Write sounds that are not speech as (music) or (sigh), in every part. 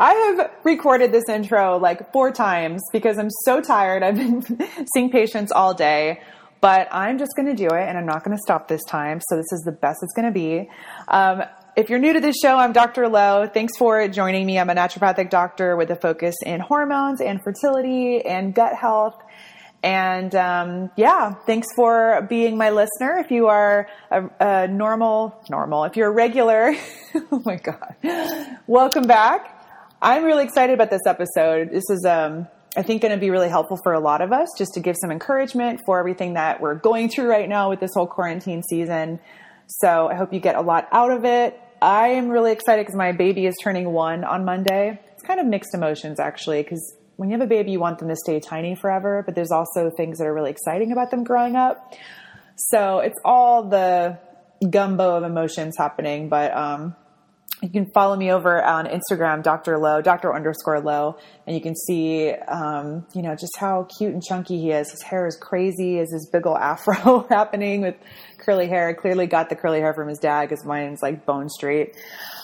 I have recorded this intro like four times because I'm so tired. I've been (laughs) seeing patients all day, but I'm just going to do it and I'm not going to stop this time. So this is the best it's going to be. Um, if you're new to this show, I'm Dr. Lo. Thanks for joining me. I'm a naturopathic doctor with a focus in hormones and fertility and gut health. And um, yeah, thanks for being my listener. If you are a, a normal, normal, if you're a regular, (laughs) oh my God, welcome back. I'm really excited about this episode. This is, um, I think, going to be really helpful for a lot of us just to give some encouragement for everything that we're going through right now with this whole quarantine season. So I hope you get a lot out of it. I am really excited because my baby is turning one on Monday. It's kind of mixed emotions actually, because when you have a baby, you want them to stay tiny forever, but there's also things that are really exciting about them growing up. So it's all the gumbo of emotions happening, but um, you can follow me over on Instagram, Dr. Lo, Dr. underscore Lo, and you can see, um, you know, just how cute and chunky he is. His hair is crazy. Is his big old afro (laughs) happening with curly hair? Clearly got the curly hair from his dad because mine's like bone straight.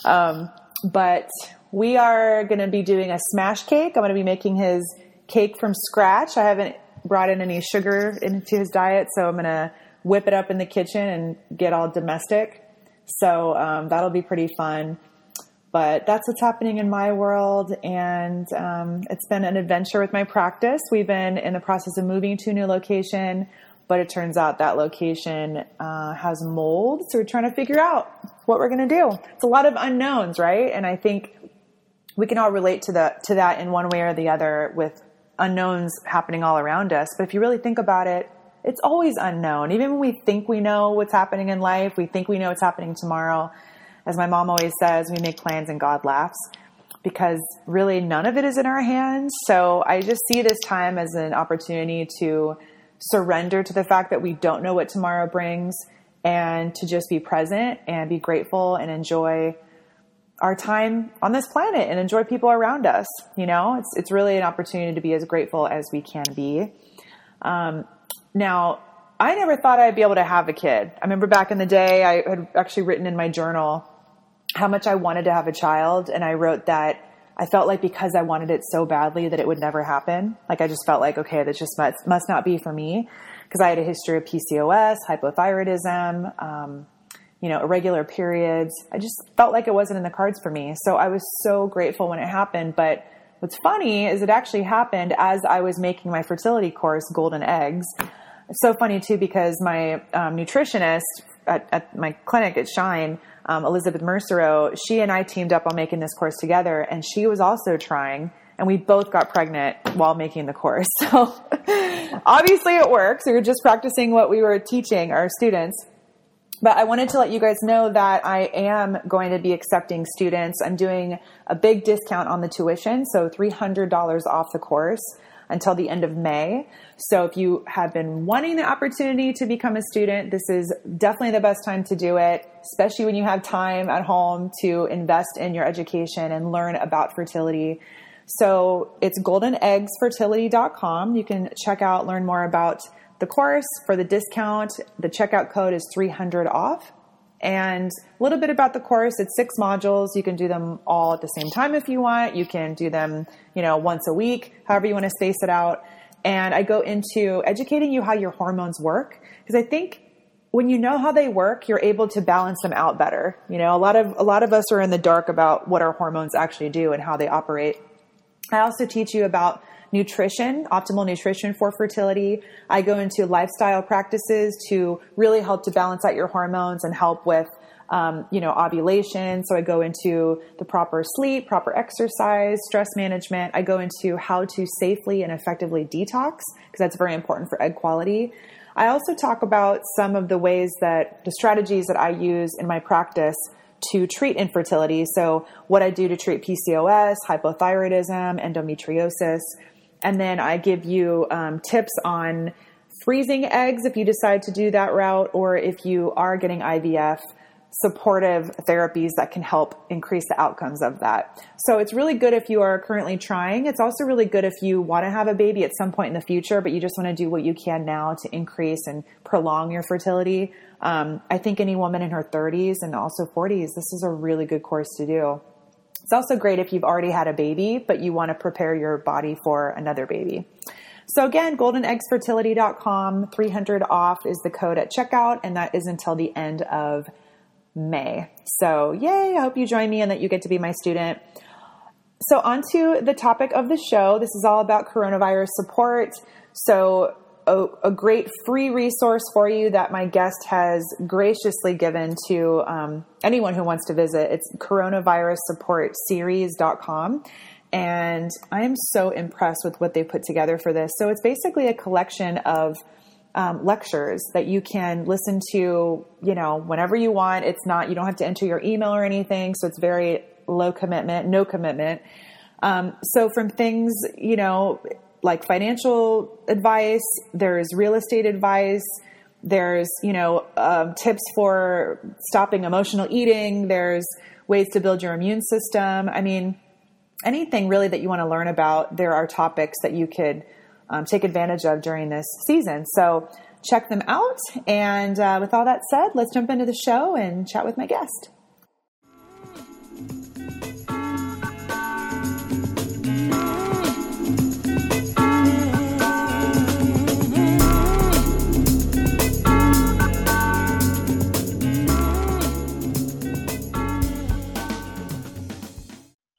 Um, but we are going to be doing a smash cake. I'm going to be making his cake from scratch. I haven't brought in any sugar into his diet, so I'm going to whip it up in the kitchen and get all domestic. So um, that'll be pretty fun. But that's what's happening in my world, and um, it's been an adventure with my practice. We've been in the process of moving to a new location, but it turns out that location uh, has mold, so we're trying to figure out what we're going to do. It's a lot of unknowns, right? And I think we can all relate to the to that in one way or the other with unknowns happening all around us. But if you really think about it, it's always unknown. Even when we think we know what's happening in life, we think we know what's happening tomorrow. As my mom always says, we make plans and God laughs because really none of it is in our hands. So I just see this time as an opportunity to surrender to the fact that we don't know what tomorrow brings and to just be present and be grateful and enjoy our time on this planet and enjoy people around us. You know, it's it's really an opportunity to be as grateful as we can be. Um, now, I never thought I'd be able to have a kid. I remember back in the day, I had actually written in my journal how much I wanted to have a child, and I wrote that I felt like because I wanted it so badly that it would never happen. Like I just felt like, okay, this just must, must not be for me because I had a history of PCOS, hypothyroidism, um, you know, irregular periods. I just felt like it wasn't in the cards for me. So I was so grateful when it happened. But what's funny is it actually happened as I was making my fertility course, Golden Eggs. It's so funny too because my um, nutritionist at, at, my clinic at Shine, um, Elizabeth Mercero, she and I teamed up on making this course together, and she was also trying, and we both got pregnant while making the course. (laughs) So obviously it works. We were just practicing what we were teaching our students. But I wanted to let you guys know that I am going to be accepting students. I'm doing a big discount on the tuition, so $300 off the course until the end of May. So if you have been wanting the opportunity to become a student, this is definitely the best time to do it, especially when you have time at home to invest in your education and learn about fertility. So it's goldeneggsfertility.com. You can check out, learn more about the course for the discount. The checkout code is 300 off. And a little bit about the course. It's six modules. You can do them all at the same time if you want. You can do them, you know, once a week, however you want to space it out. And I go into educating you how your hormones work because I think when you know how they work, you're able to balance them out better. You know, a lot of a lot of us are in the dark about what our hormones actually do and how they operate. I also teach you about nutrition, optimal nutrition for fertility. I go into lifestyle practices to really help to balance out your hormones and help with um, you know, ovulation. So I go into the proper sleep, proper exercise, stress management. I go into how to safely and effectively detox because that's very important for egg quality. I also talk about some of the ways that the strategies that I use in my practice to treat infertility. So, what I do to treat PCOS, hypothyroidism, endometriosis. And then I give you um, tips on freezing eggs if you decide to do that route, or if you are getting IVF, supportive therapies that can help increase the outcomes of that. So it's really good if you are currently trying. It's also really good if you want to have a baby at some point in the future, but you just want to do what you can now to increase and prolong your fertility. Um, I think any woman in her 30s and also 40s, this is a really good course to do. It's also great if you've already had a baby, but you want to prepare your body for another baby. So again, goldeneggsfertility.com, 300 off is the code at checkout, and that is until the end of May. So, yay, I hope you join me and that you get to be my student. So, on to the topic of the show. This is all about coronavirus support. So, a, a great free resource for you that my guest has graciously given to um, anyone who wants to visit. It's coronavirussupportseries.com. And I'm so impressed with what they put together for this. So, it's basically a collection of um, lectures that you can listen to, you know, whenever you want. It's not, you don't have to enter your email or anything. So it's very low commitment, no commitment. Um, so from things, you know, like financial advice, there's real estate advice, there's, you know, um, tips for stopping emotional eating, there's ways to build your immune system. I mean, anything really that you want to learn about, there are topics that you could um, take advantage of during this season. So check them out. And uh, with all that said, let's jump into the show and chat with my guest.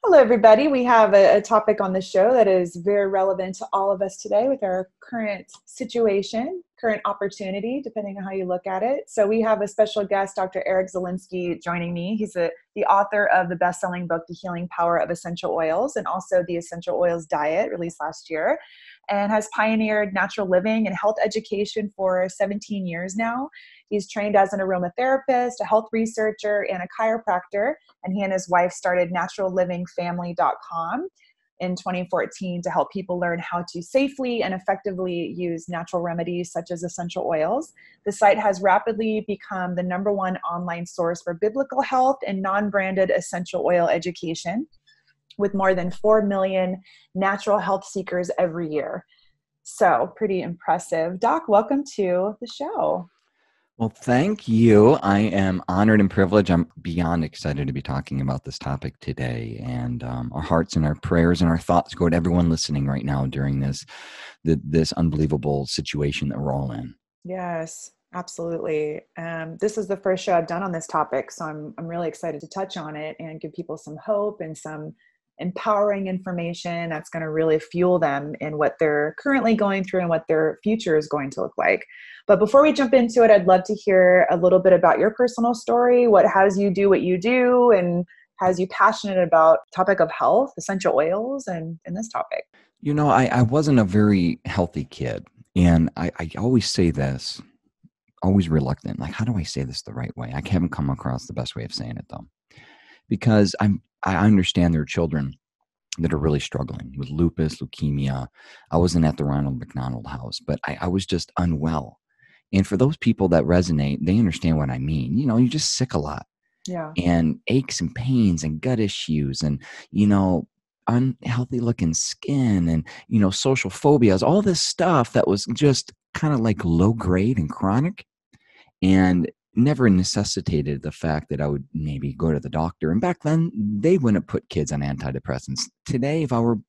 Hello, everybody. We have a, a, topic on the show that is very relevant to all of us today with our current situation, current opportunity, depending on how you look at it. So, we have a special guest, Dr. Eric Zielinski, joining me. He's a, the author of the best selling book, The Healing Power of Essential Oils, and also the Essential Oils Diet, released last year, and has pioneered natural living and health education for 17 years now. He's trained as an aromatherapist, a health researcher, and a chiropractor. And he and his wife started naturallivingfamily.com in 2014 to help people learn how to safely and effectively use natural remedies such as essential oils. The site has rapidly become the number one online source for biblical health and non branded essential oil education, with more than 4 million natural health seekers every year. So, pretty impressive. Doc, welcome to the show. Well, thank you. I am honored and privileged. I'm beyond excited to be talking about this topic today. And um, our hearts and our prayers and our thoughts go to everyone listening right now during this the, this unbelievable situation that we're all in. Yes, absolutely. Um, this is the first show I've done on this topic, so I'm I'm really excited to touch on it and give people some hope and some empowering information that's going to really fuel them in what they're currently going through and what their future is going to look like. But before we jump into it, I'd love to hear a little bit about your personal story, what has you do what you do and has you passionate about topic of health, essential oils and in this topic. You know, I, I wasn't a very healthy kid. And I, I always say this, always reluctant. Like, how do I say this the right way? I haven't come across the best way of saying it though. Because I'm I understand there are children that are really struggling with lupus, leukemia. I wasn't at the Ronald McDonald House, but I, I was just unwell. And for those people that resonate, they understand what I mean. You know, you're just sick a lot. Yeah. And aches and pains and gut issues and, you know, unhealthy looking skin and, you know, social phobias, all this stuff that was just kind of like low grade and chronic. And never necessitated the fact that I would maybe go to the doctor. And back then, they wouldn't put kids on antidepressants. Today, if I were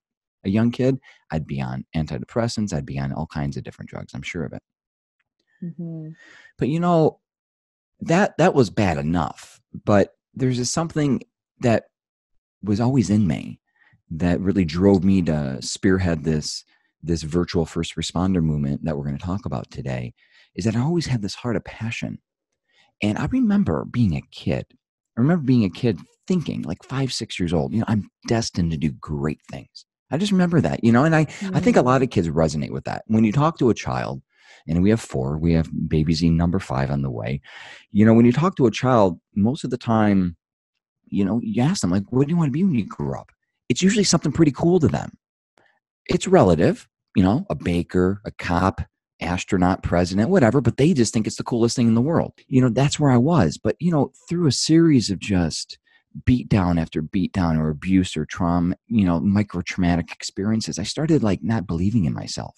a young kid, I'd be on antidepressants, I'd be on all kinds of different drugs. I'm sure of it. Mm-hmm. But you know, that that was bad enough. But there's a something that was always in me that really drove me to spearhead this this virtual first responder movement that we're going to talk about today is that I always had this heart of passion and I remember being a kid. I remember being a kid thinking, like five, six years old, you know, I'm destined to do great things. I just remember that, you know, and I, mm-hmm. I think a mm. lot of kids resonate with that. When you talk to a child, and we have four, we have baby Z number five on the way. You know, when you talk to a child, most of the time you know, you ask them, like, what do you want to be when you grow up? It's usually something pretty cool to them. It's relative, you know, a baker, a cop, astronaut, president, whatever, but they just think it's the coolest thing in the world. You know, that's where I was. But, you know, through a series of just beat down after beat down or abuse or trauma, you know, micro traumatic experiences, I started like not believing in myself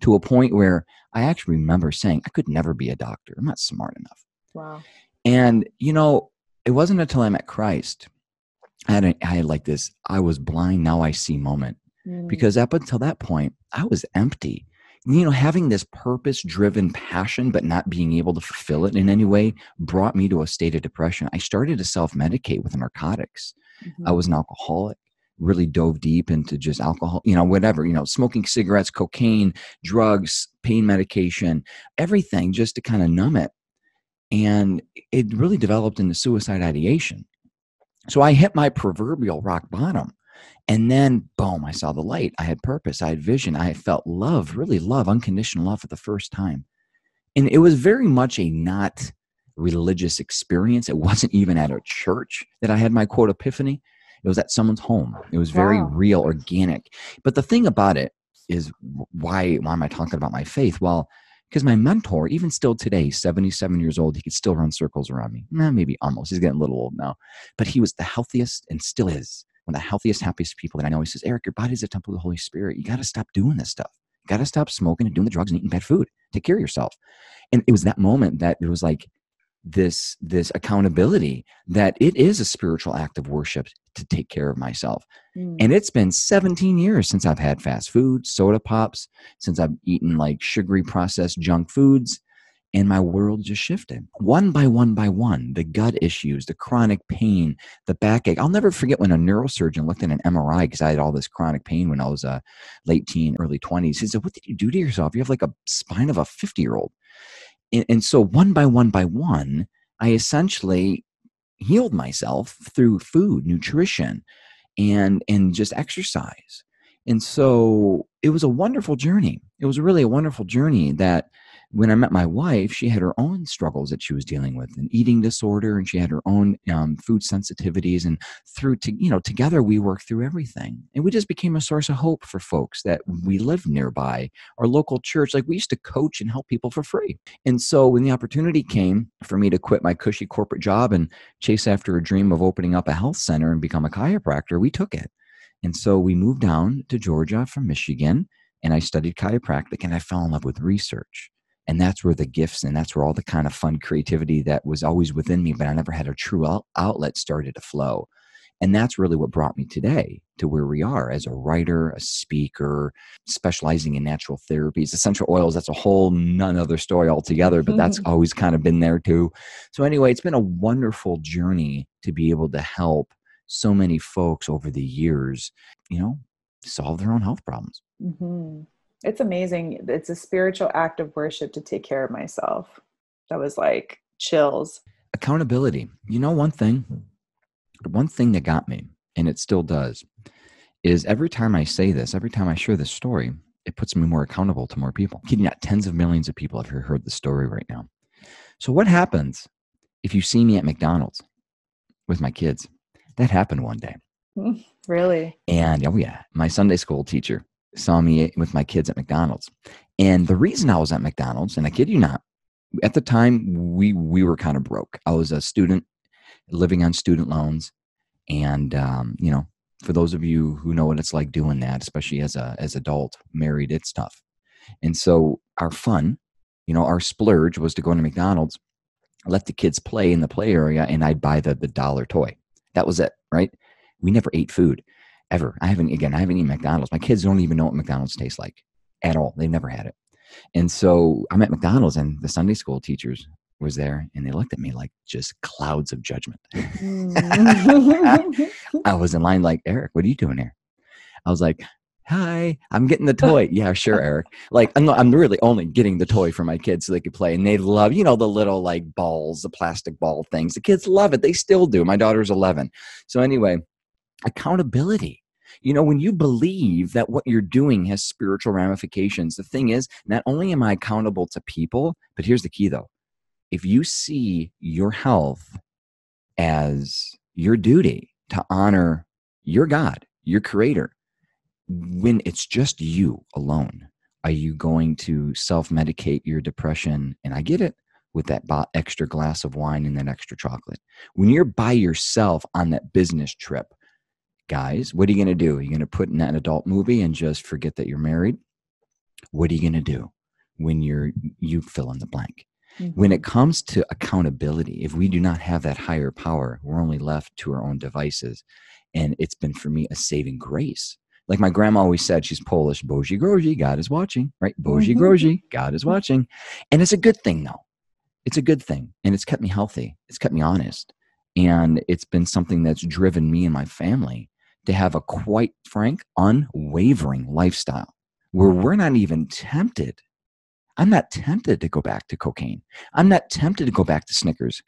to a point where I actually remember saying, I could never be a doctor. I'm not smart enough. Wow. And, you know, it wasn't until I met Christ, I had, a, I had like this, I was blind, now I see moment. Mm. Because up until that point, I was empty you know, having this purpose driven passion, but not being able to fulfill it in any way brought me to a state of depression. I started to self medicate with narcotics. Mm-hmm. I was an alcoholic, really dove deep into just alcohol, you know, whatever, you know, smoking cigarettes, cocaine, drugs, pain medication, everything just to kind of numb it. And it really developed into suicide ideation. So I hit my proverbial rock bottom. And then, boom, I saw the light. I had purpose. I had vision. I felt love, really love, unconditional love for the first time. And it was very much a not religious experience. It wasn't even at a church that I had my quote epiphany. It was at someone's home. It was very wow. real, organic. But the thing about it is why, why am I talking about my faith? Well, because my mentor, even still today, 77 years old, he could still run circles around me. Maybe almost. He's getting a little old now. But he was the healthiest and still is one of the healthiest, happiest people that I know. He says, Eric, your body's a temple of the Holy Spirit. You got to stop doing this stuff. You got to stop smoking and doing the drugs and eating bad food. Take care of yourself. And it was that moment that it was like this this accountability that it is a spiritual act of worship to take care of myself. Mm. And it's been 17 years since I've had fast food, soda pops, since I've eaten like sugary processed junk foods and my world just shifted. One by one by one the gut issues the chronic pain the backache. I'll never forget when a neurosurgeon looked at an mri because i had all this chronic pain when i was a uh, late teen early 20s he said what did you do to yourself? You have like a spine of a 50 year old and, and so one by one by one i essentially healed myself through food nutrition and and just exercise. And so it was a wonderful journey. It was really a wonderful journey that when I met my wife, she had her own struggles that she was dealing with, an eating disorder, and she had her own um, food sensitivities. And through, to, you know, together we worked through everything, and we just became a source of hope for folks that we lived nearby. Our local church, like we used to coach and help people for free. And so when the opportunity came for me to quit my cushy corporate job and chase after a dream of opening up a health center and become a chiropractor, we took it. And so we moved down to Georgia from Michigan, and I studied chiropractic, and I fell in love with research and that's where the gifts and that's where all the kind of fun creativity that was always within me but i never had a true outlet started to flow. And that's really what brought me today to where we are as a writer a speaker specializing in natural therapies essential oils that's a whole none other story altogether but that's (laughs) always kind of been there too. So anyway it's been a wonderful journey to be able to help so many folks over the years you know solve their own health problems. Mm-hmm it's amazing. It's a spiritual act of worship to take care of myself. That was like chills. Accountability. You know, one thing, one thing that got me, and it still does, is every time I say this, every time I share this story, it puts me more accountable to more people. Kidding not, tens of millions of people have heard the story right now. So, what happens if you see me at McDonald's with my kids? That happened one day. (laughs) Really? And oh, yeah, my Sunday school teacher saw me with my kids at McDonald's. And the reason I was at McDonald's, and I kid you not, at the time we we were kind of broke. I was a student living on student loans, and um, you know, for those of you who know what it's like doing that, especially as a as adult married, it's tough. And so our fun, you know, our splurge was to go to McDonald's, let the kids play in the play area, and I'd buy the the dollar toy. That was it, right? We never ate food ever. I haven't, again, I haven't eaten McDonald's. My kids don't even know what McDonald's tastes like at all. They've never had it. And so I'm at McDonald's and the Sunday school teachers was there and they looked at me like just clouds of judgment. Mm. (laughs) I was in line like, Eric, what are you doing here? I was like, hi, I'm getting the toy. yeah, sure, Eric. Like, I'm, not, I'm really only getting the toy for my kids so they could play. And they love, you know, the little like balls, the plastic ball things. The kids love it. They still do. My daughter's 11. So, anyway, accountability. You know, when you believe that what you're doing has spiritual ramifications, the thing is, not only am I accountable to people, but here's the key though. If you see your health as your duty to honor your God, your creator, when it's just you alone? Are you going to self medicate your depression? And I get it with that extra glass of wine and that extra chocolate. When you're by yourself on that business trip, guys, what are you going to do? Are you going to put in that adult movie and just forget that you're married? What are you going to do when you're you fill in the blank? Mm-hmm. When it comes to accountability, if we do not have that higher power, we're only left to our own devices. And it's been for me a saving grace. Like my grandma always said, she's Polish, Boży grozi, God is watching, right? Boży mm-hmm. grozi, God is watching. And it's a good thing though. It's a good thing. And it's kept me healthy. It's kept me honest. And it's been something that's driven me and my family to have a quite frank, unwavering lifestyle where we're not even tempted I'm not tempted to go back to cocaine. I'm not tempted to go back to Snickers.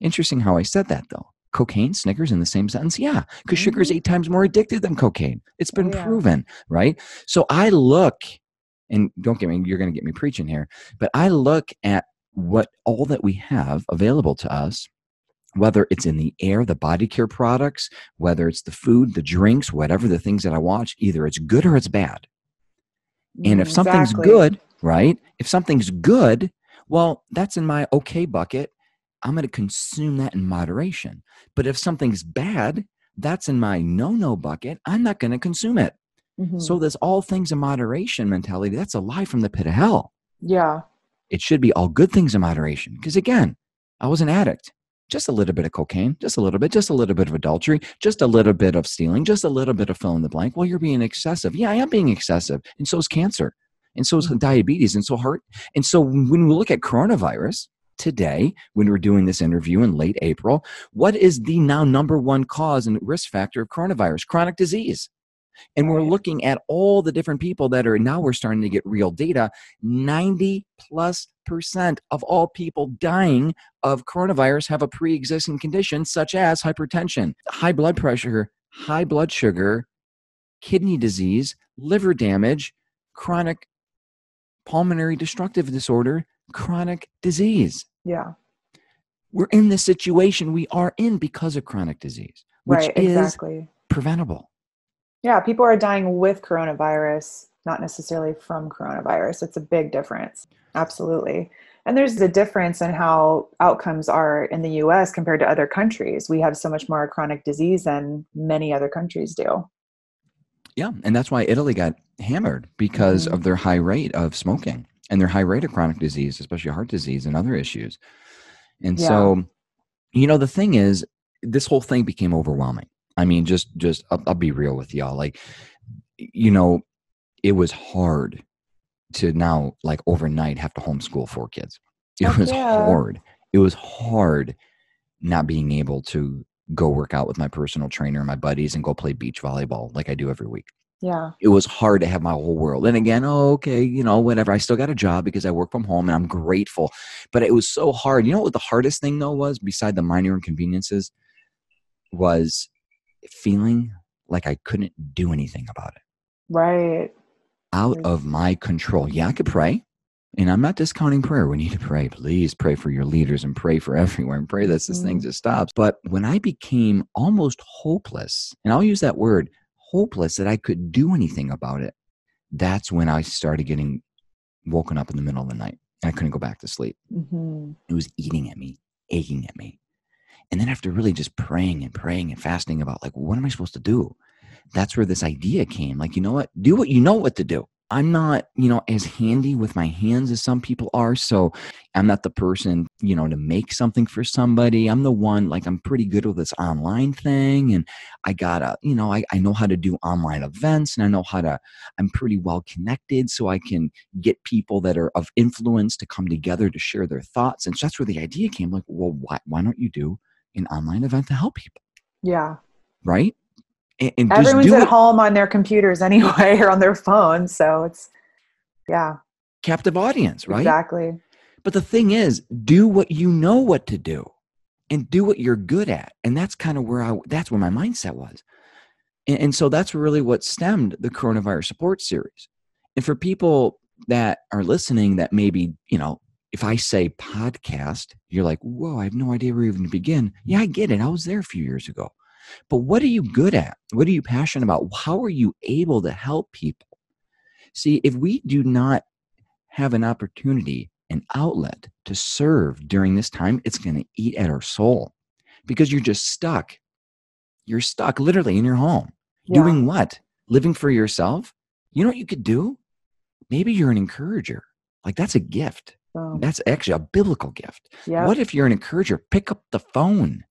Interesting how I said that though. Cocaine, Snickers in the same sentence? Yeah, because mm-hmm. sugar is eight times more addictive than cocaine. It's been oh, yeah. proven, right? So I look, and don't get me, you're going to get me preaching here, but I look at what all that we have available to us whether it's in the air, the body care products, whether it's the food, the drinks, whatever the things that I watch, either it's good or it's bad. And if mm, something's good, right? If something's good, well, that's in my okay bucket. I'm going to consume that in moderation. But if something's bad, that's in my no no bucket. I'm not going to consume it. Mm-hmm. So, this all things in moderation mentality, that's a lie from the pit of hell. Yeah. It should be all good things in moderation. Because again, I was an addict. Just a little bit of cocaine, just a little bit, just a little bit of adultery, just a little bit of stealing, just a little bit of fill in the blank. Well, you're being excessive. Yeah, I am being excessive. And so is cancer and so is mm. diabetes and so heart and so when we look at coronavirus today when we're doing this interview in late april what is the now number one cause and risk factor of coronavirus chronic disease and we're looking at all the different people that are now we're starting to get real data 90 plus percent of all people dying of coronavirus have a pre-existing condition such as hypertension high blood pressure high blood sugar kidney disease liver damage chronic pulmonary destructive disorder, chronic disease. Yeah. We're in the situation we are in because of chronic disease, which right, exactly. is preventable. Yeah, people are dying with coronavirus, not necessarily from coronavirus. It's a big difference. Absolutely. And there's a difference in how outcomes are in the US compared to other countries. We have so much more chronic disease than many other countries do. Yeah, and that's why Italy got hammered because mm-hmm. of their high rate of smoking and their high rate of chronic disease, especially heart disease and other issues. And yeah. so, you know, the thing is, this whole thing became overwhelming. I mean, just, just, I'll, I'll be real with y'all. Like, you know, it was hard to now, like, overnight have to homeschool four kids. (laughs) It oh, was yeah. hard. It was hard not being able to go work out with my personal trainer and my buddies and go play beach volleyball like I do every week. Yeah. It was hard to have my whole world. And again, oh, okay, you know, whatever. I still got a job because I work from home and I'm grateful. But it was so hard. You know what the hardest thing though was, beside the minor inconveniences, was feeling like I couldn't do anything about it. Right. Out of my control. Yeah, I could pray. And I'm not discounting prayer. We need to pray. Please pray for your leaders and pray for (laughs) everywhere and pray that this mm-hmm. thing just stops. But when I became almost hopeless, and I'll use that word, hopeless, that I could do anything about it, that's when I started getting woken up in the middle of the night. I couldn't go back to sleep. Mm-hmm. It was eating at me, aching at me. And then after really just praying and praying and fasting about like, what am I supposed to do? That's where this idea came. Like, you know what? Do what you know what to do. I'm not, you know, as handy with my hands as some people are. So I'm not the person, you know, to make something for somebody. I'm the one, like, I'm pretty good with this online thing. And I gotta, you know, I, I know how to do online events and I know how to, I'm pretty well connected. So I can get people that are of influence to come together to share their thoughts. And so that's where the idea came like, well, why, why don't you do an online event to help people? Yeah. Right? and, and everyone's at it. home on their computers (laughs) anyway or on their phones so it's yeah captive audience right exactly but the thing is do what you know what to do and do what you're good at and that's kind of where i that's where my mindset was and, and so that's really what stemmed the coronavirus support series and for people that are listening that maybe you know if I say podcast, you're like, whoa, I have no idea where even to begin. Yeah, I get it. I was there a few years ago. But what are you good at? What are you passionate about? How are you able to help people? See, if we do not have an opportunity, an outlet to serve during this time, it's going to eat at our soul because you're just stuck. You're stuck literally in your home. Yeah. Doing what? Living for yourself? You know what you could do? Maybe you're an encourager. Like that's a gift. Oh. That's actually a biblical gift. Yep. What if you're an encourager? Pick up the phone,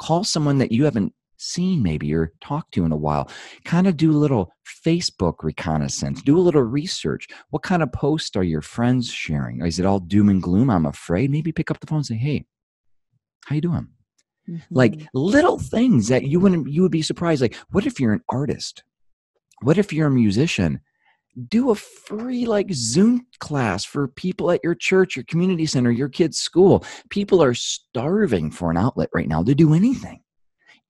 call someone that you haven't seen maybe or talked to in a while. Kind of do a little Facebook reconnaissance, do a little research. What kind of posts are your friends sharing? Is it all doom and gloom? I'm afraid. Maybe pick up the phone and say, hey, how you doing? Mm-hmm. Like little things that you wouldn't you would be surprised. Like, what if you're an artist? What if you're a musician? Do a free like Zoom class for people at your church, your community center, your kid's school. People are starving for an outlet right now to do anything.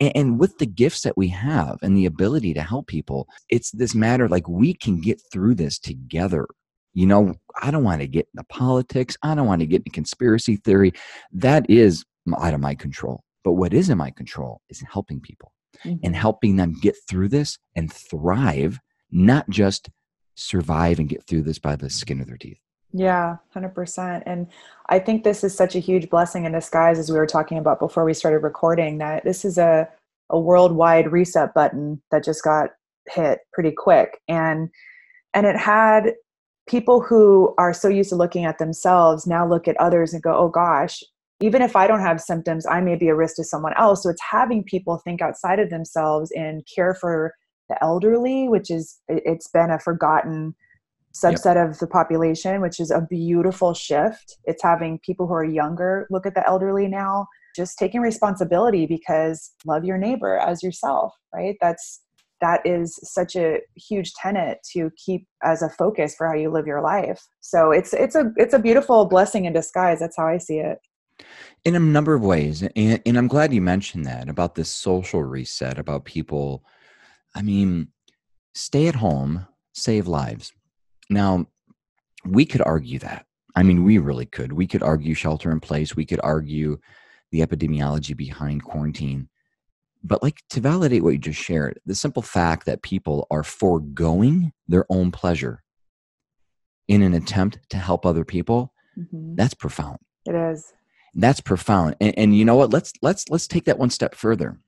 And, with the gifts that we have and the ability to help people, it's this matter like we can get through this together. You know, I don't want to get into politics. I don't want to get into conspiracy theory. That is out of my control. But what is in my control is helping people mm-hmm. and helping them get through this and thrive, not just survive and get through this by the skin of their teeth. Yeah, 100%. And I think this is such a huge blessing in disguise, as we were talking about before we started recording, that this is a, a worldwide reset button that just got hit pretty quick. And and it had people who are so used to looking at themselves now look at others and go, oh gosh, even if I don't have symptoms, I may be a risk to someone else. So it's having people think outside of themselves and care for the elderly, which is it's been a forgotten subset yep. of the population, which is a beautiful shift. It's having people who are younger look at the elderly now, just taking responsibility because love your neighbor as yourself, right? That's that is such a huge tenet to keep as a focus for how you live your life. So it's it's a it's a beautiful blessing in disguise. That's how I see it. In a number of ways, and, and I'm glad you mentioned that about this social reset, about people I mean, stay at home, save lives. Now, we could argue that. I mean, we really could. We could argue shelter in place. We could argue the epidemiology behind quarantine. But, like, to validate what you just shared, the simple fact that people are foregoing their own pleasure in an attempt to help other people, mm-hmm. that's profound. It is. That's profound. And, and you know what? Let's let's let's take that one step further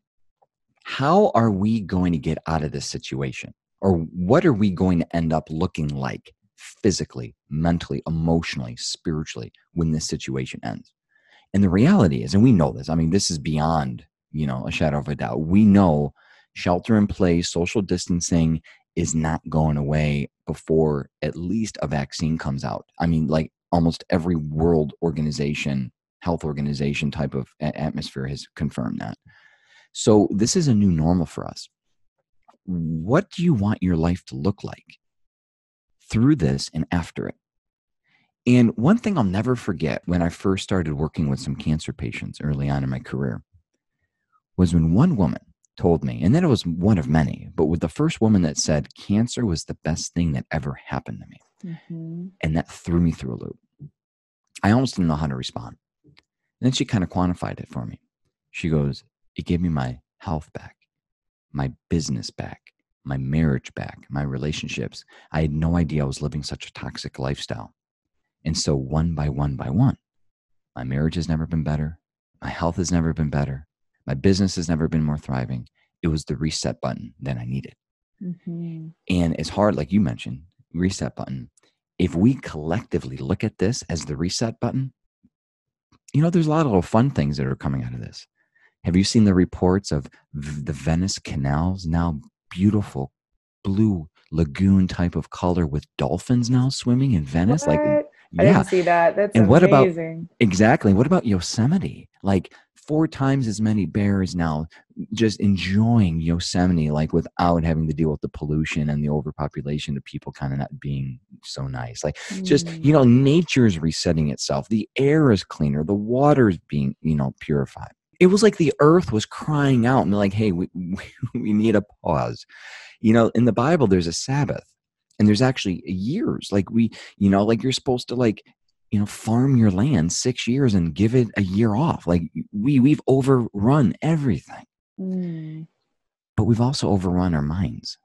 how are we going to get out of this situation? Or what are we going to end up looking like physically, mentally, emotionally, spiritually when this situation ends? And the reality is, and we know this, I mean, this is beyond, you know, a shadow of a doubt. We know shelter in place, social distancing is not going away before at least a vaccine comes out. I mean, like almost every world organization, health organization type of atmosphere has confirmed that. So this is a new normal for us. What do you want your life to look like through this and after it? And one thing I'll never forget when I first started working with some cancer patients early on in my career was when one woman told me, and then it was one of many, but with the first woman that said, cancer was the best thing that ever happened to me. Mm-hmm. And that threw me through a loop. I almost didn't know how to respond. And then she kind of quantified it for me. She goes, it gave me my health back, my business back, my marriage back, my relationships. I had no idea I was living such a toxic lifestyle. And so, one by one by one, my marriage has never been better. My health has never been better. My business has never been more thriving. It was the reset button that I needed. Mm-hmm. And it's hard, like you mentioned, reset button. If we collectively look at this as the reset button, you know, there's a lot of little fun things that are coming out of this. Have you seen the reports of the Venice canals now beautiful blue lagoon type of color with dolphins now swimming in Venice? What? Like, yeah. I didn't see that. That's and amazing. what about exactly? What about Yosemite? Like four times as many bears now just enjoying Yosemite, like without having to deal with the pollution and the overpopulation of people kind of not being so nice. Like mm. just, you know, nature is resetting itself. The air is cleaner. The water is being, you know, purified it was like the earth was crying out and like, hey, we, (laughs) we need a pause. You know, in the Bible, there's a Sabbath and there's actually years. Like we, you know, like you're supposed to like you know farm your land six years and give it a year off like we we've overrun everything Mm. but we've also overrun our minds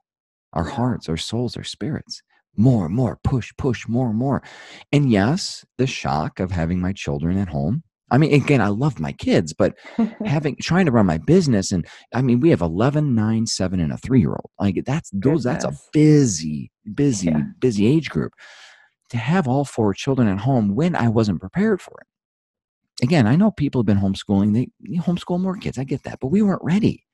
our hearts our souls our spirits more more push push more more and yes the shock of having my children at home i mean again i love my kids but (laughs) having trying to run my business and i mean we have 11 9 7 and a 3 year old like that's those that's a busy busy Yeah. busy age group to have all four children at home when i wasn't prepared for it again i know people have been homeschooling they homeschool more kids i get that but we weren't ready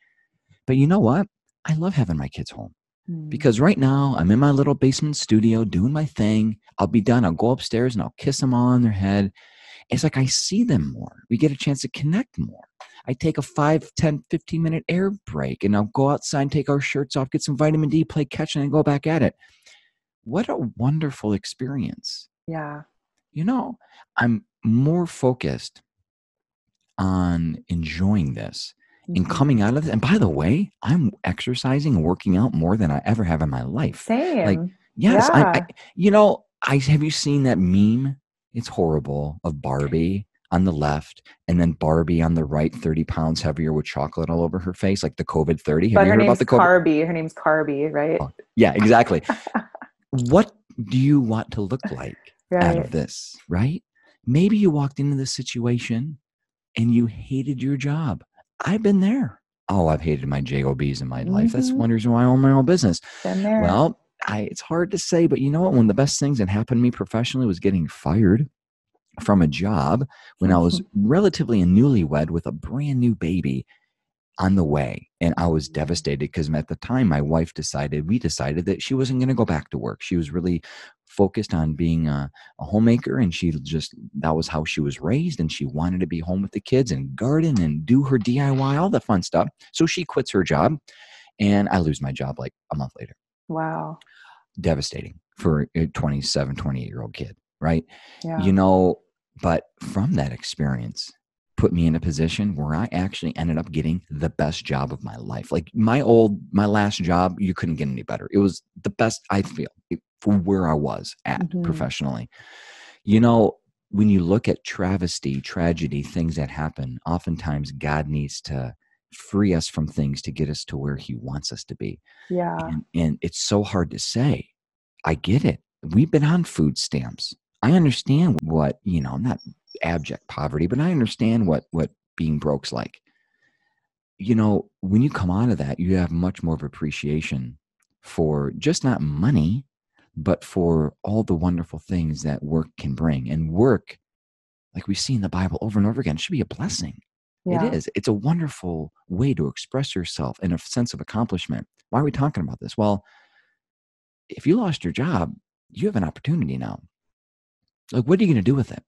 but you know what i love having my kids home Mm. because right now I'm in my little basement studio doing my thing. I'll be done. I'll go upstairs and I'll kiss them all on their head. It's like I see them more. We get a chance to connect more. I take a 5, 10, 15 minute air break and I'll go outside and take our shirts off, get some vitamin D, play catch, and then go back at it. What a wonderful experience. yeah. You know, I'm more focused on enjoying this and Mhm. coming out of this. And by the way, I'm exercising and working out more than I ever have in my life. Same. Like, Yes, I, I you know, I have you seen that meme? It's horrible of Barbie on the left and then Barbie on the right, 30 pounds heavier with chocolate all over her face, like the COVID 30. Have but you heard about the COVID? Carby. Her name's Carby, right? Oh, Yeah, exactly. (laughs) what do you want to look like out of this, right? Maybe you walked into this situation and you hated your job. I've been there. Oh, I've hated my JOBs in my life. That's Mhm. one reason why I own my own business. Been there. Well, I, it's hard to say, but you know what? One of the best things that happened to me professionally was getting fired from a job when I was mm-hmm. relatively a newlywed with a brand new baby on the way. And I was devastated because at the time, my wife decided, we decided that she wasn't going to go back to work. She was really focused on being a, a homemaker and she just, that was how she was raised. And she wanted to be home with the kids and garden and do her DIY, all the fun stuff. So she quits her job and I lose my job like a month later wow. devastating for a 27 28 year old kid right Yeah. you know but from that experience put me in a position where i actually ended up getting the best job of my life like my old my last job you couldn't get any better it was the best i feel for where i was at Mhm. professionally you know when you look at travesty tragedy things that happen oftentimes god needs to free us from things to get us to where he wants us to be. Yeah. and, and it's so hard to say. I get it. We've been on food stamps. I understand what you know not abject poverty but i understand what what being broke's like. You know when you come out of that you have much more of appreciation for just not money but for all the wonderful things that work can bring. And work like we see in the bible over and over again should be a blessing yeah. it is. It's a wonderful way to express yourself and a sense of accomplishment. Why are we talking about this? Well, if you lost your job, you have an opportunity now. Like, what are you going to do with it?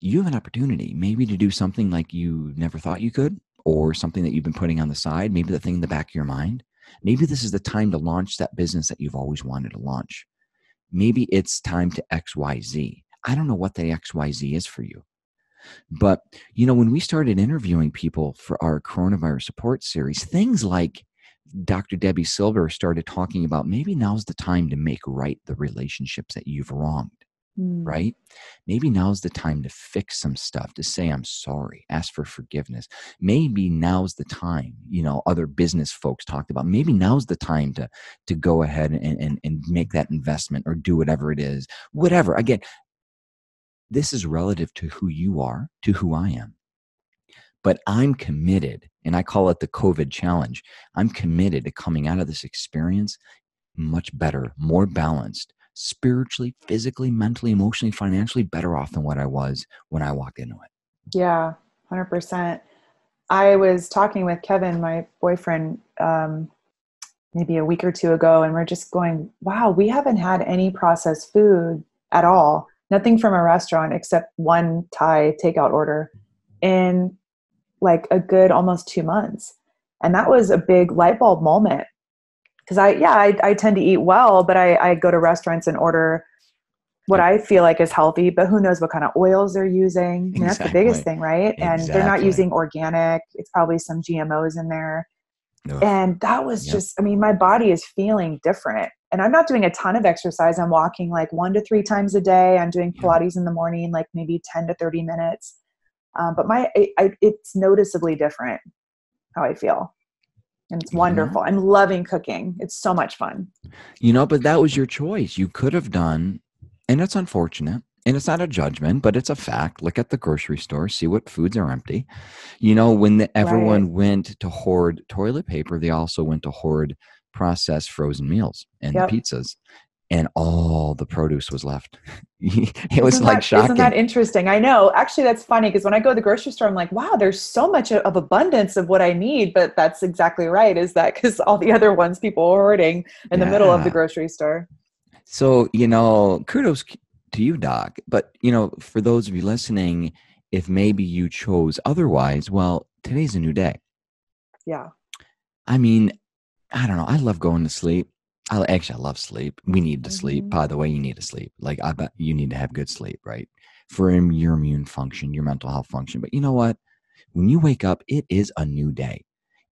You have an opportunity, maybe to do something like you never thought you could, or something that you've been putting on the side, maybe the thing in the back of your mind. Maybe this is the time to launch that business that you've always wanted to launch. Maybe it's time to XYZ. I don't know what the XYZ is for you. But, you know, when we started interviewing people for our coronavirus support series, things like Dr. Debbie Silver started talking about maybe now's the time to make right the relationships that you've wronged, Mm. right? Maybe now's the time to fix some stuff, to say, I'm sorry, ask for forgiveness. Maybe now's the time, you know, other business folks talked about, maybe now's the time to, to go ahead and, and, and make that investment or do whatever it is, whatever. Again, this is relative to who you are, to who I am. But I'm committed, and I call it the COVID challenge. I'm committed to coming out of this experience much better, more balanced, spiritually, physically, mentally, emotionally, financially better off than what I was when I walked into it. Yeah, hundred percent. I was talking with Kevin, my boyfriend, um, maybe a week or two ago, and we're just going, "Wow, we haven't had any processed food at all. Nothing from a restaurant except one Thai takeout order in like a good almost two months." And that was a big light bulb moment because I, yeah, I, I tend to eat well, but I, I go to restaurants and order what I feel like is healthy, but who knows what kind of oils they're using. I mean, that's the biggest thing, right? And they're not using organic. It's probably some GMOs in there. Ugh. And that was Yep. just, I mean, my body is feeling different. And I'm not doing a ton of exercise. I'm walking like one to three times a day. I'm doing Pilates in the morning, like maybe 10 to 30 minutes. Um, but my, I, I, it's noticeably different how I feel. And it's wonderful. I'm loving cooking. It's so much fun. You know, but that was your choice. You could have done, and it's unfortunate and it's not a judgment, but it's a fact. Look at the grocery store, see what foods are empty. You know, when the, everyone right. went to hoard toilet paper, they also went to hoard processed frozen meals and yep. pizzas. And all the produce was left. (laughs) it was isn't like that, shocking. Isn't that interesting? I know. Actually, that's funny because when I go to the grocery store, I'm like, wow, there's so much of abundance of what I need. But that's exactly right. Is that because all the other ones people are hoarding in yeah. the middle of the grocery store? So, you know, kudos to you, Doc. But, you know, for those of you listening, if maybe you chose otherwise, well, today's a new day. Yeah. I mean, I don't know. I love going to sleep. I actually I love sleep. We need to mm-hmm. sleep. By the way, you need to sleep. Like I bet you need to have good sleep, right? For your immune function, your mental health function. But you know what? When you wake up, it is a new day.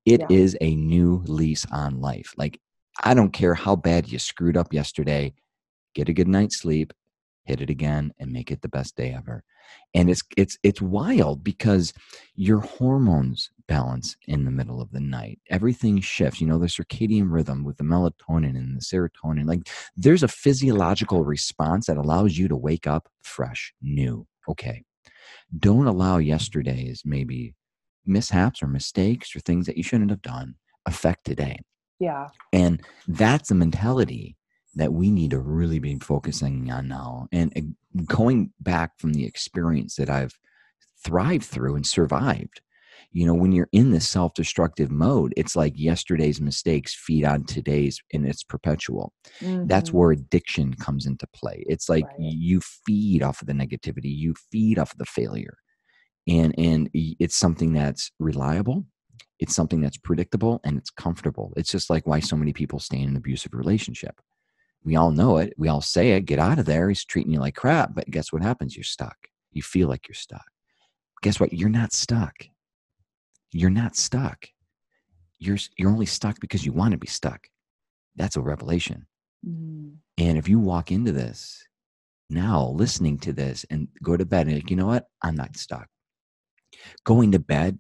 It yeah. is a new lease on life. Like I don't care how bad you screwed up yesterday. Get a good night's sleep hit it again and make it the best day ever. And it's it's it's wild because your hormones balance in the middle of the night. Everything shifts you know the circadian rhythm with the melatonin and the serotonin. Like there's a physiological response that allows you to wake up fresh new. Okay. Don't allow yesterday's maybe mishaps or mistakes or things that you shouldn't have done affect today. Yeah. And that's a mentality that we need to really be focusing on now and uh, going back from the experience that I've thrived through and survived. You know, when you're in this self destructive mode, it's like yesterday's mistakes feed on today's and it's perpetual. Mm-hmm. That's where addiction comes into play. It's like right. you feed off of the negativity, you feed off of the failure. And and it's something that's reliable, it's something that's predictable and it's comfortable. It's just like why so many people stay in an abusive relationship we all know it. We all say it. Get out of there. He's treating you like crap. But guess what happens? You're stuck. You feel like you're stuck. Guess what? You're not stuck. You're not stuck. You're you're only stuck because you want to be stuck. That's a revelation. Mm. And if you walk into this now, listening to this, and go to bed and like, you know what? I'm not stuck. Going to bed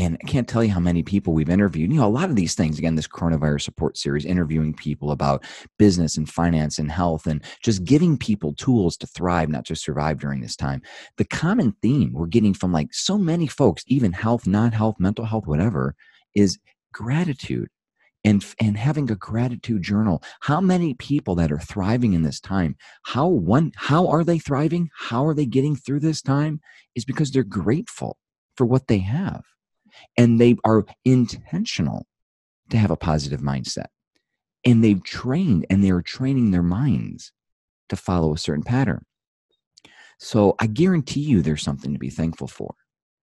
and I can't tell you how many people we've interviewed. You know, a lot of these things, again, this coronavirus support series, interviewing people about business and finance and health and just giving people tools to thrive, not just survive during this time. The common theme we're getting from like so many folks, even health, non health, mental health, whatever, is gratitude and and having a gratitude journal how many people that are thriving in this time how one how are they thriving how are they getting through this time is because they're grateful for what they have and they are intentional to have a positive mindset. And they've trained and they're training their minds to follow a certain pattern. So I guarantee you there's something to be thankful for.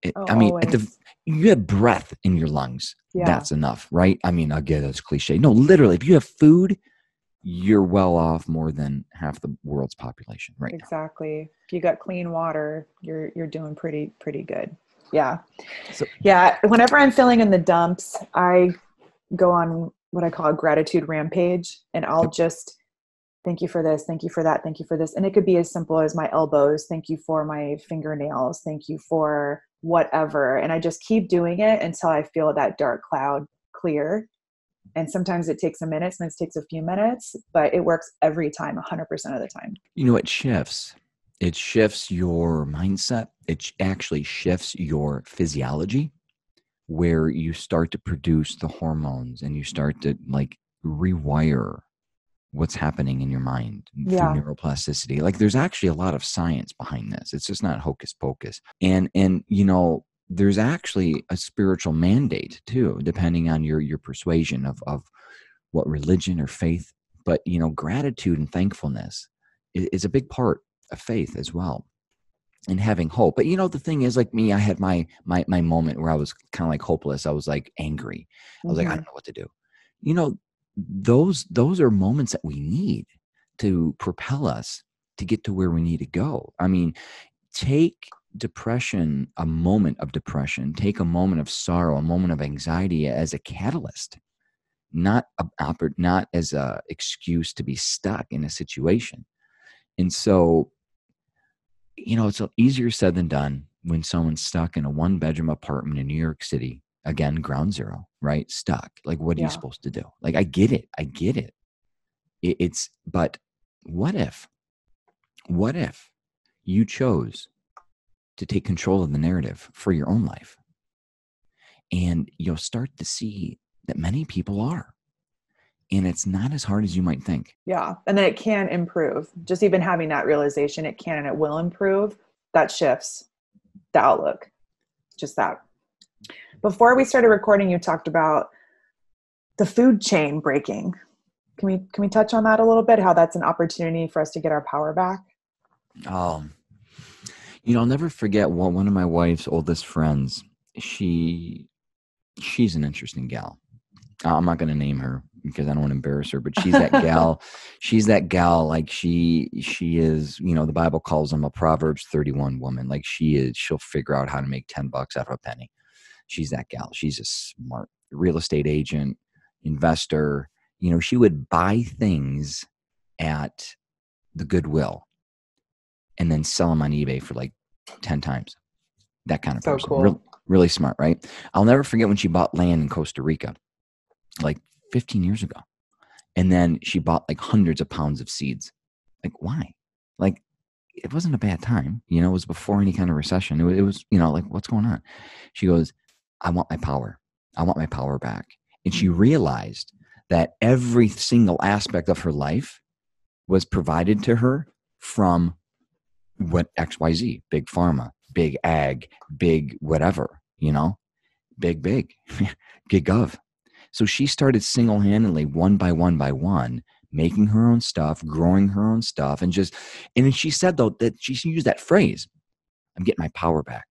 It, oh, I mean, the, you have breath in your lungs. Yeah. That's enough, right? I mean, again, that's cliche. No, literally, if you have food, you're well off more than half the world's population right exactly now. if you got clean water you're you're doing pretty pretty good yeah. So, yeah. Whenever I'm feeling in the dumps, I go on what I call a gratitude rampage and I'll just thank you for this, thank you for that, thank you for this. And it could be as simple as my elbows, thank you for my fingernails, thank you for whatever. And I just keep doing it until I feel that dark cloud clear. And sometimes it takes a minute, sometimes it takes a few minutes, but it works every time, 100% of the time. You know, it shifts it shifts your mindset. It actually shifts your physiology where you start to produce the hormones and you start to like rewire what's happening in your mind yeah. through neuroplasticity. Like there's actually a lot of science behind this. It's just not hocus pocus. And and you know there's actually a spiritual mandate too depending on your your persuasion of of what religion or faith. But you know gratitude and thankfulness is, is a big part faith as well and having hope but you know the thing is like me i had my my my moment where i was kind of like hopeless i was like angry i was mm-hmm. like i mm-hmm. don't know what to do you know those those are moments that we need to propel us to get to where we need to go i mean take depression a moment of depression take a moment of sorrow a moment of anxiety as a catalyst not a, not as a excuse to be stuck in a situation. And so, you know, it's easier said than done when someone's stuck in a one bedroom apartment in New York City. Again, ground zero, right? Stuck. Like, what are yeah. you supposed to do? Like, I get it. I get it. it. It's, but what if, what if you chose to take control of the narrative for your own life? And you'll start to see that many people are. And it's not as hard as you might think. Yeah. And then it can improve. Just even having that realization, it can and it will improve. That shifts the outlook. Just that. Before we started recording, you talked about the food chain breaking. Can we can we touch on that a little bit? How that's an opportunity for us to get our power back? Um, you know, I'll never forget one one of my wife's oldest friends. She she's an interesting gal. Oh, I'm not going to name her because I don't want to embarrass her, but she's that gal. (laughs) she's that gal. Like she, she is. You know, the Bible calls them a Proverbs 31 woman. Like she is. She'll figure out how to make 10 bucks out of a penny. She's that gal. She's a smart real estate agent, investor. You know, she would buy things at the Goodwill and then sell them on eBay for like 10 times. That kind of so person. Cool really smart, right? I'll never forget when she bought land in Costa Rica, like 15 years ago. And then she bought like hundreds of pounds of seeds. Like, why? Like, it wasn't a bad time. You know, it was before any kind of recession. It was, it was, you know, like, what's going on? She goes, I want my power. I want my power back. And she mm. realized that every single aspect of her life was provided to her from what XYZ, big pharma, big ag, big whatever, you know, big, big, (laughs) gig gov. So she started single handedly, one by one by one, making her own stuff, growing her own stuff, and just, and she said though that she used that phrase, I'm getting my power back.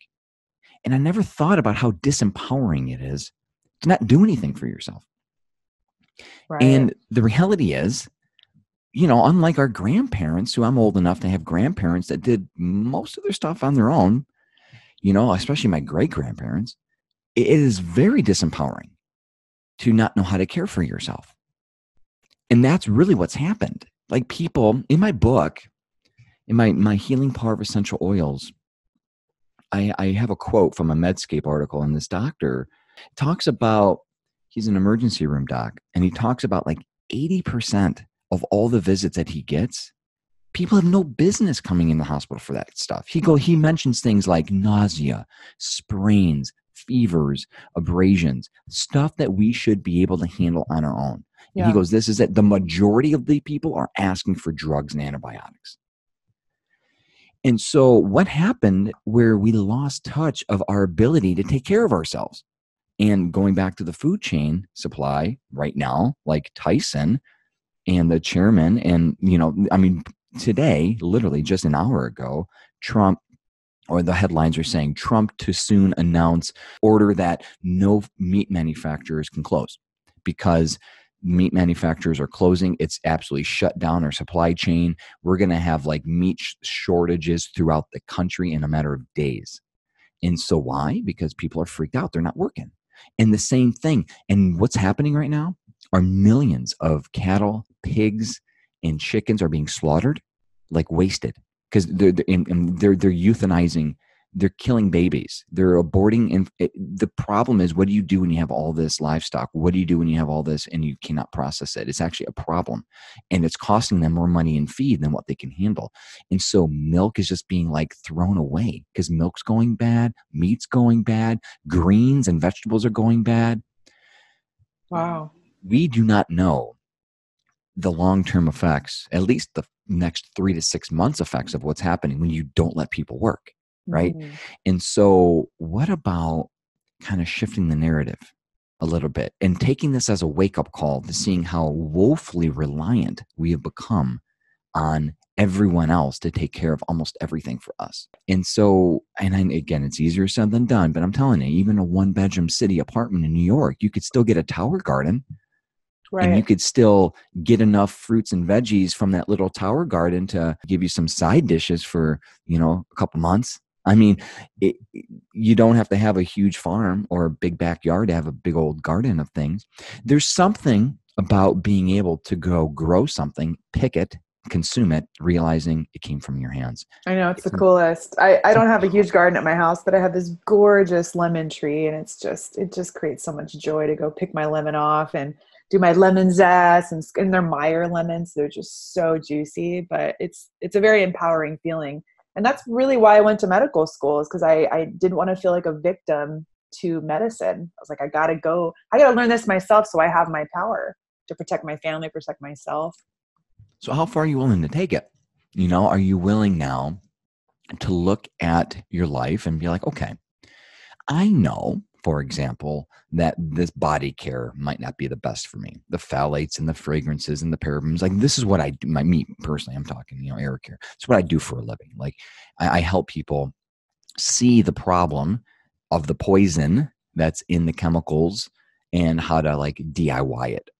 And I never thought about how disempowering it is to not do anything for yourself. Right. And the reality is, you know, unlike our grandparents, who I'm old enough to have grandparents that did most of their stuff on their own, you know, especially my great grandparents, it is very disempowering to not know how to care for yourself. And that's really what's happened. Like people in my book, in my, my healing power of essential oils, I, I have a quote from a Medscape article, and this doctor talks about he's an emergency room doc, and he talks about like 80% of all the visits that he gets people have no business coming in the hospital for that stuff. He go he mentions things like nausea, sprains, fevers, abrasions, stuff that we should be able to handle on our own. Yeah. And he goes, This is that the majority of the people are asking for drugs and antibiotics. And so, what happened where we lost touch of our ability to take care of ourselves? And going back to the food chain supply right now, like Tyson and the chairman, and, you know, I mean, today, literally just an hour ago, Trump or the headlines are saying Trump to soon announce order that no meat manufacturers can close because meat manufacturers are closing. It's absolutely shut down our supply chain. We're going to have like meat shortages throughout the country in a matter of days. And so why? Because people are freaked out. They're not working. And the same thing. And what's happening right now are millions of cattle, pigs, and chickens are being slaughtered like wasted because they're they're, they're they're euthanizing they're killing babies they're aborting and the problem is what do you do when you have all this livestock? What do you do when you have all this and you cannot process it? It's actually a problem and it's costing them more money in feed than what they can handle and so milk is just being like thrown away because milk's going bad meat's going bad greens and vegetables are going bad. Wow. We do not know the long-term effects at least the next three to six months effects of what's happening when you don't let people work right mm-hmm. and so what about kind of shifting the narrative a little bit and taking this as a wake-up call to seeing how woefully reliant we have become on everyone else to take care of almost everything for us. And so, and I, again, it's easier said than done, but I'm telling you, even a one bedroom city apartment in New York, you could still get a tower garden Right. And you could still get enough fruits and veggies from that little tower garden to give you some side dishes for, you know, a couple months. I mean, it, you don't have to have a huge farm or a big backyard to have a big old garden of things. There's something about being able to go grow something, pick it, consume it, realizing it came from your hands. I know it's the coolest. I, I don't have a huge garden at my house, but I have this gorgeous lemon tree and it's just it just creates so much joy to go pick my lemon off and do my lemon zest and, and they're Meyer lemons. They're just so juicy, but it's it's a very empowering feeling. And that's really why I went to medical school is because I, I didn't want to feel like a victim to medicine. I was like, I gotta go, I gotta learn this myself so I have my power to protect my family, protect myself. So, how far are you willing to take it? You know, are you willing now to look at your life and be like, okay, I know, for example, that this body care might not be the best for me. The phthalates and the fragrances and the parabens, like this is what I do. My me personally, I'm talking, you know, air care. It's what I do for a living. Like I, I help people see the problem of the poison that's in the chemicals and how to like DIY it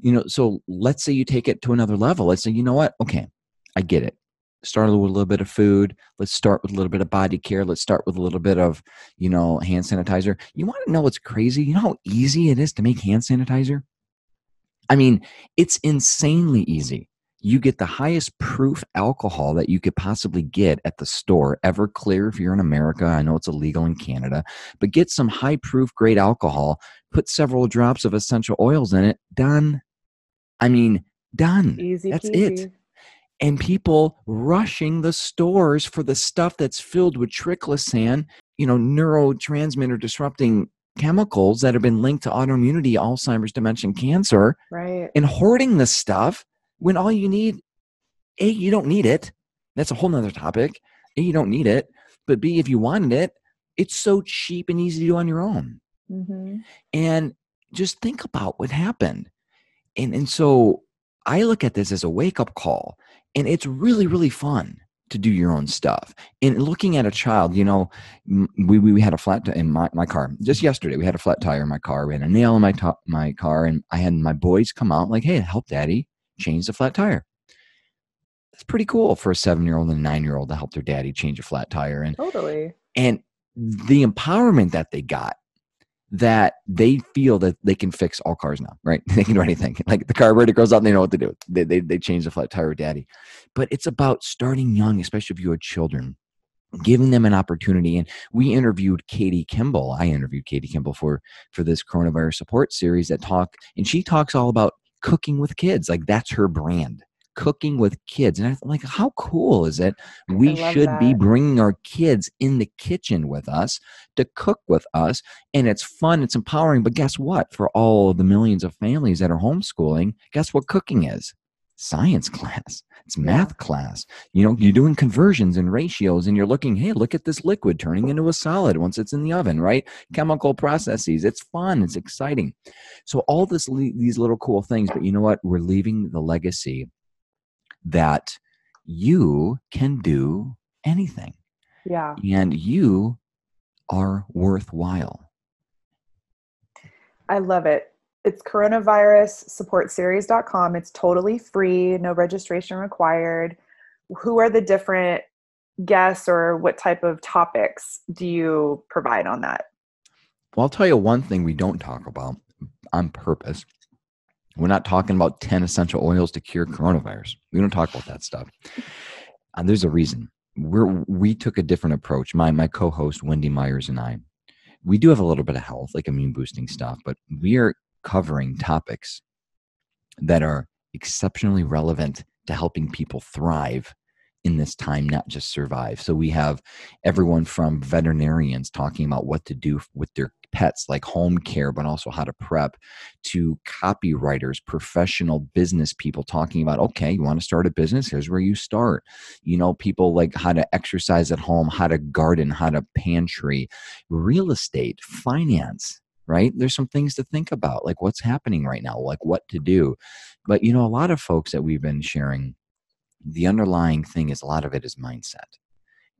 you know so let's say you take it to another level let's say you know what okay i get it start with a little bit of food let's start with a little bit of body care let's start with a little bit of you know hand sanitizer you want to know what's crazy you know how easy it is to make hand sanitizer i mean it's insanely easy you get the highest proof alcohol that you could possibly get at the store everclear if you're in america i know it's illegal in canada but get some high proof grade alcohol put several drops of essential oils in it done I mean, done. Easy that's peasy. it. And people rushing the stores for the stuff that's filled with triclosan, you know, neurotransmitter disrupting chemicals that have been linked to autoimmunity, Alzheimer's, dementia, cancer, right? And hoarding the stuff when all you need, A, you don't need it. That's a whole nother topic. A, you don't need it. But B, if you wanted it, it's so cheap and easy to do on your own. Mm-hmm. And just think about what happened and and so I look at this as a wake up call, and it's really really fun to do your own stuff. And looking at a child, you know, we we had a flat t- in my, my car just yesterday. We had a flat tire in my car. We had a nail in my top my car, and I had my boys come out like, "Hey, help daddy change the flat tire." That's pretty cool for a seven year old and a nine year old to help their daddy change a flat tire, and totally. And the empowerment that they got that they feel that they can fix all cars now, right? (laughs) They can do anything. Like the carburetor goes out, and they know what to do. They, they, they change the flat tire with daddy. But it's about starting young, especially if you have children, giving them an opportunity. And we interviewed Katie Kimball. I interviewed Katie Kimball for, for this coronavirus support series that talk, and she talks all about cooking with kids. Like that's her brand cooking with kids. And I'm like, how cool is it? We should that. be bringing our kids in the kitchen with us to cook with us. And it's fun, it's empowering. But guess what? For all of the millions of families that are homeschooling, guess what cooking is? Science class. It's math class. You know, you're doing conversions and ratios and you're looking, hey, look at this liquid turning into a solid once it's in the oven, right? Chemical processes. It's fun. It's exciting. So all this these little cool things, but you know what? We're leaving the legacy that you can do anything. Yeah. And you are worthwhile. I love it. It's coronavirus support series.com. It's totally free, no registration required. Who are the different guests or what type of topics do you provide on that? Well, I'll tell you one thing we don't talk about on purpose we're not talking about 10 essential oils to cure coronavirus. We don't talk about that stuff. And there's a reason. We're we took a different approach. My my co-host Wendy Myers and I. We do have a little bit of health, like immune boosting stuff, but we are covering topics that are exceptionally relevant to helping people thrive in this time, not just survive. So we have everyone from veterinarians talking about what to do with their pets, like home care, but also how to prep, to copywriters, professional business people talking about, okay, you want to start a business? Here's where you start. You know, people like how to exercise at home, how to garden, how to pantry, real estate, finance, right? There's some things to think about, like what's happening right now, like what to do. But, you know, a lot of folks that we've been sharing the underlying thing is a lot of it is mindset.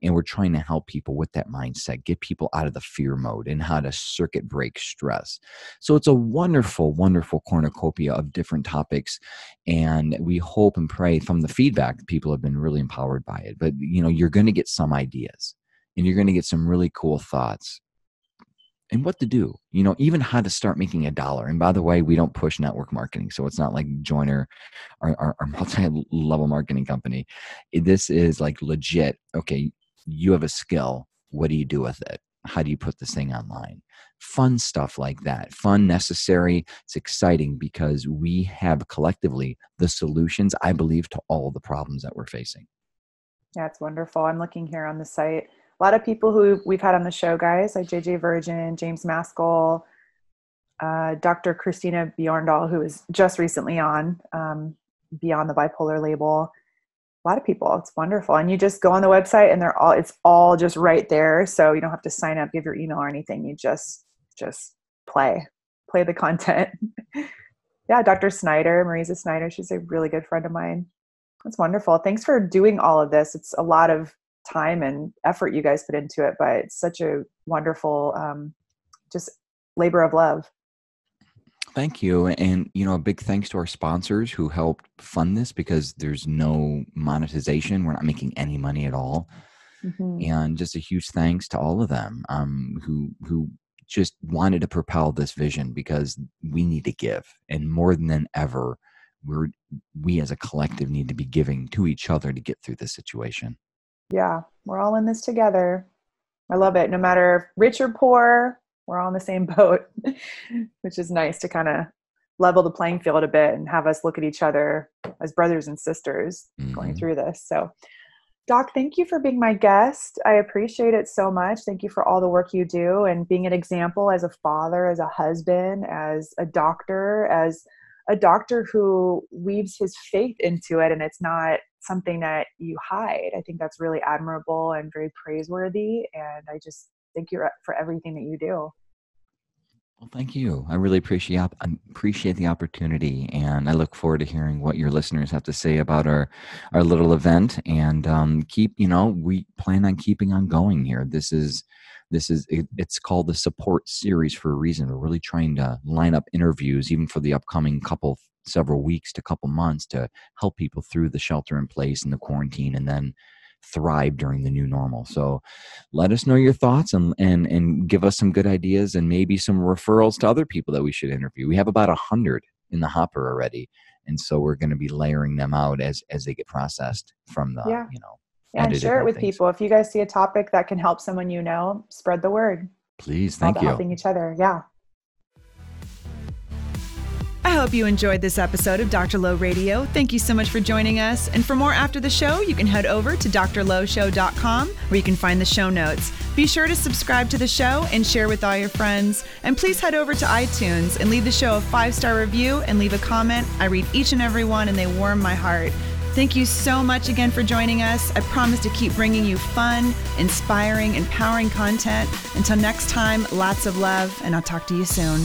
And we're trying to help people with that mindset get people out of the fear mode and how to circuit break stress. So it's a wonderful wonderful cornucopia of different topics and we hope and pray from the feedback people have been really empowered by it. But you know you're going to get some ideas and you're going to get some really cool thoughts and what to do you know even how to start making a dollar. And by the way we don't push network marketing so it's not like joiner our, our, our (laughs) multi-level marketing company. This is like legit okay you have a skill what do you do with it? How do you put this thing online? Fun stuff like that fun necessary it's exciting because we have collectively the solutions i believe to all the problems that we're facing. Yeah it's wonderful i'm looking here on the site a lot of people who we've had on the show guys like jj virgin james maskell uh, dr christina bjorndal who was just recently on um, beyond the bipolar label a lot of people. It's wonderful. And you just go on the website and they're all it's all just right there. So you don't have to sign up, give your email or anything. You just just play. Play the content. (laughs) yeah, Dr. Snyder, Mariza Snyder, she's a really good friend of mine. That's wonderful. Thanks for doing all of this. It's a lot of time and effort you guys put into it, but it's such a wonderful um, just labor of love. Thank you. And, you know, a big thanks to our sponsors who helped fund this because there's no monetization. We're not making any money at all. Mm-hmm. And just a huge thanks to all of them um, who, who just wanted to propel this vision because we need to give. And more than ever, we're, we as a collective need to be giving to each other to get through this situation. Yeah, we're all in this together. I love it. No matter rich or poor, we're all in the same (laughs) boat, which is nice to kind of level the playing field a bit and have us look at each other as brothers and sisters mm-hmm. going through this. So, Doc, thank you for being my guest. I appreciate it so much. Thank you for all the work you do and being an example as a father, as a husband, as a doctor, as a doctor who weaves his faith into it and it's not something that you hide. I think that's really admirable and very praiseworthy. And I just thank you for everything that you do. Well, thank you. I really appreciate appreciate the opportunity, and I look forward to hearing what your listeners have to say about our our little event. And um, keep, you know, we plan on keeping on going here. This is this is it, it's called the support series for a reason. We're really trying to line up interviews, even for the upcoming couple several weeks to couple months, to help people through the shelter in place and the quarantine, and then thrive during the new normal. So let us know your thoughts and and and give us some good ideas and maybe some referrals to other people that we should interview. We have about a hundred in the hopper already. And so we're going to be layering them out as as they get processed from the, yeah. you know. Yeah, and share it with things. people. If you guys see a topic that can help someone you know, spread the word. Please, thank you. Helping each other. Yeah. I hope you enjoyed this episode of Dr. Lo Radio. Thank you so much for joining us. And for more after the show, you can head over to drlowshow.com where you can find the show notes. Be sure to subscribe to the show and share with all your friends. And please head over to iTunes and leave the show a five star review and leave a comment. I read each and every one and they warm my heart. Thank you so much again for joining us. I promise to keep bringing you fun, inspiring, empowering content. Until next time, lots of love, and I'll talk to you soon.